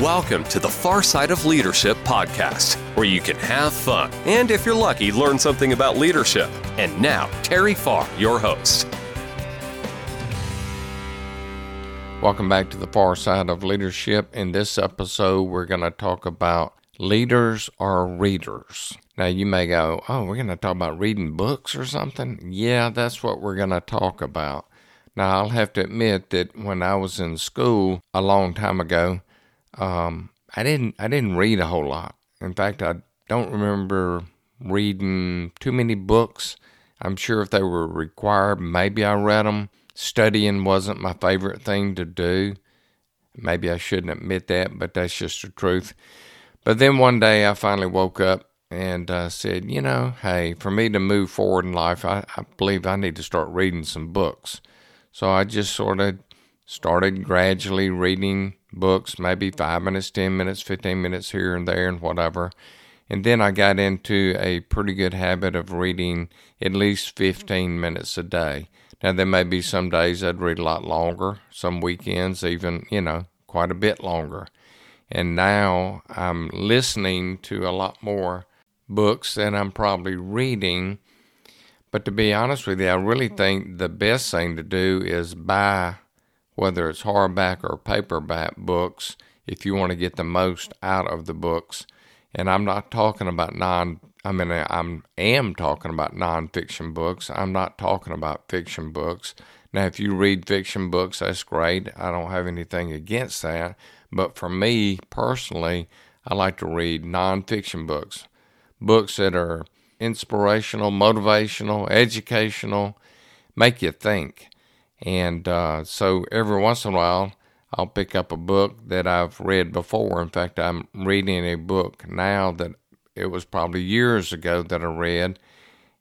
Welcome to the Far Side of Leadership podcast, where you can have fun and, if you're lucky, learn something about leadership. And now, Terry Farr, your host. Welcome back to the Far Side of Leadership. In this episode, we're going to talk about leaders are readers. Now, you may go, Oh, we're going to talk about reading books or something? Yeah, that's what we're going to talk about. Now, I'll have to admit that when I was in school a long time ago, um, I didn't I didn't read a whole lot. In fact, I don't remember reading too many books. I'm sure if they were required, maybe I read them. Studying wasn't my favorite thing to do. Maybe I shouldn't admit that, but that's just the truth. But then one day I finally woke up and uh, said, you know, hey, for me to move forward in life, I, I believe I need to start reading some books. So I just sort of started gradually reading books, maybe five minutes, 10 minutes, 15 minutes here and there, and whatever. And then I got into a pretty good habit of reading at least 15 minutes a day. Now, there may be some days I'd read a lot longer, some weekends, even, you know, quite a bit longer. And now I'm listening to a lot more books than I'm probably reading. But to be honest with you, I really think the best thing to do is buy whether it's hardback or paperback books, if you want to get the most out of the books. And I'm not talking about non, I mean, I am talking about nonfiction books. I'm not talking about fiction books. Now, if you read fiction books, that's great. I don't have anything against that. But for me personally, I like to read nonfiction books, books that are inspirational, motivational, educational, make you think. And uh, so every once in a while, I'll pick up a book that I've read before. In fact, I'm reading a book now that it was probably years ago that I read,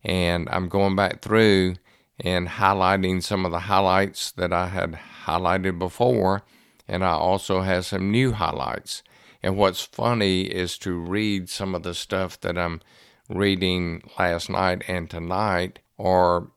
and I'm going back through and highlighting some of the highlights that I had highlighted before, and I also have some new highlights. And what's funny is to read some of the stuff that I'm reading last night and tonight, or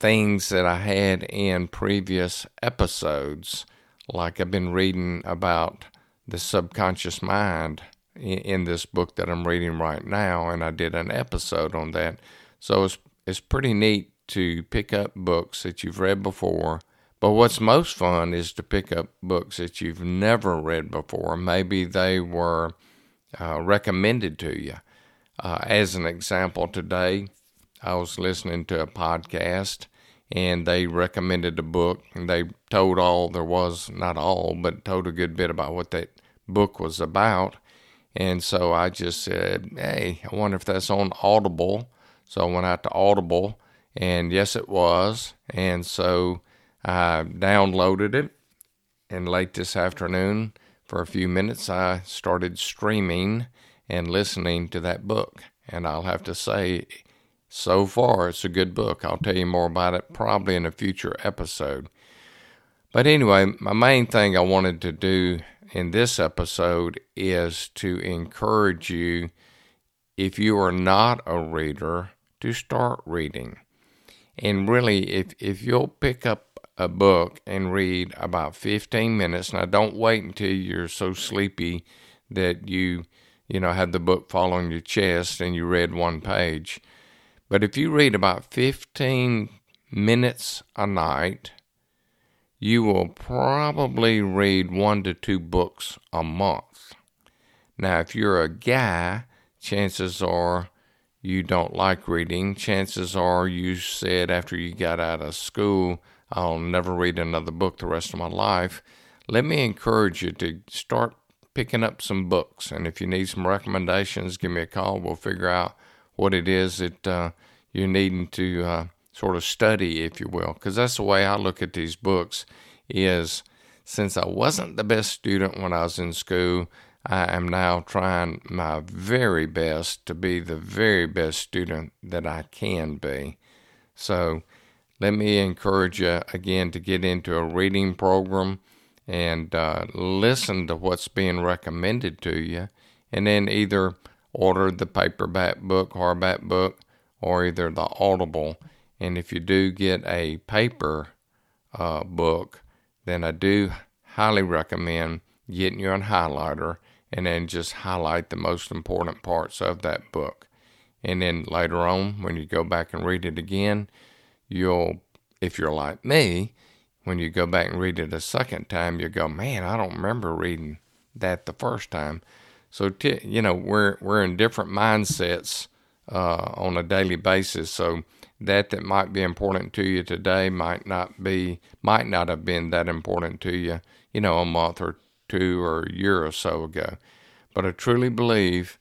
things that I had in previous episodes. Like I've been reading about the subconscious mind in, this book that I'm reading right now, and I did an episode on that. So it's, it's pretty neat to pick up books that you've read before. But what's most fun is to pick up books that you've never read before. Maybe they were uh, recommended to you. Uh, as an example, today I was listening to a podcast and they recommended a book and they told all there was, not all, but told a good bit about what that book was about. And so I just said, hey, I wonder if that's on Audible. So I went out to Audible, and yes, it was. And so I downloaded it. And late this afternoon, for a few minutes, I started streaming and listening to that book. And I'll have to say, so far, it's a good book. I'll tell you more about it probably in a future episode. But anyway, my main thing I wanted to do in this episode is to encourage you, if you are not a reader, to start reading. And really, if, if you'll pick up a book and read about 15 minutes, now don't wait until you're so sleepy that you, you know, have the book fall on your chest and you read one page but if you read about 15 minutes a night, you will probably read one to two books a month. Now, if you're a guy, chances are you don't like reading. Chances are you said after you got out of school, I'll never read another book the rest of my life. Let me encourage you to start picking up some books. And if you need some recommendations, give me a call. We'll figure out what it is that uh, you're needing to uh, sort of study, if you will, because that's the way I look at these books. Is since I wasn't the best student when I was in school, I am now trying my very best to be the very best student that I can be. So let me encourage you again to get into a reading program and uh, listen to what's being recommended to you, and then either order the paperback book, hardback book, or either the Audible. And if you do get a paper uh, book, then I do highly recommend getting you a highlighter, and then just highlight the most important parts of that book. And then later on, when you go back and read it again, you'll, if you're like me, when you go back and read it a second time, you go, man, I don't remember reading that the first time. So, t- you know, we're, we're in different mindsets uh, on a daily basis. So, that that might be important to you today might not be might not have been that important to you you know a month or two or a year or so ago. But i truly believe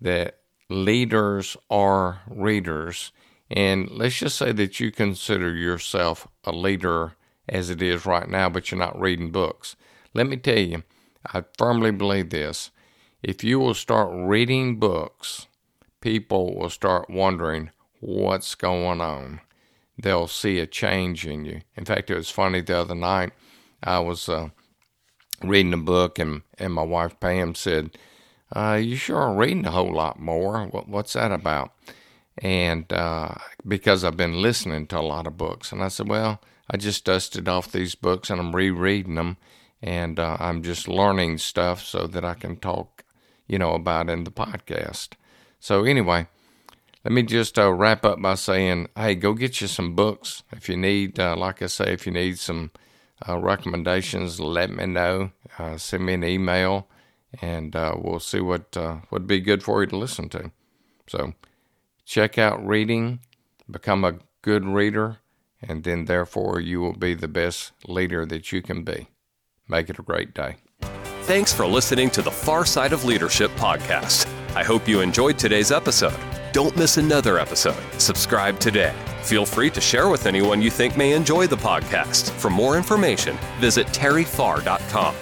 that leaders are readers. And let's just say that you consider yourself a leader as it is right now but you're not reading books. Let me tell you i firmly believe this if you will start reading books people will start wondering what's going on. They'll see a change in you. In fact, it was funny the other night. I was uh, reading a book, and, and my wife Pam said, uh, "You sure are reading a whole lot more. What, what's that about?" And uh, because I've been listening to a lot of books, and I said, "Well, I just dusted off these books, and I'm rereading them, and uh, I'm just learning stuff so that I can talk, you know, about in the podcast." So anyway, let me just uh, wrap up by saying, hey, go get you some books. If you need, uh, like I say, if you need some uh, recommendations, let me know. Uh, send me an email, and uh, we'll see what uh, would be good for you to listen to. So, check out reading, become a good reader, and then therefore you will be the best leader that you can be. Make it a great day. Thanks for listening to the Far Side of Leadership podcast. I hope you enjoyed today's episode. Don't miss another episode. Subscribe today. Feel free to share with anyone you think may enjoy the podcast. For more information, visit terryfar.com.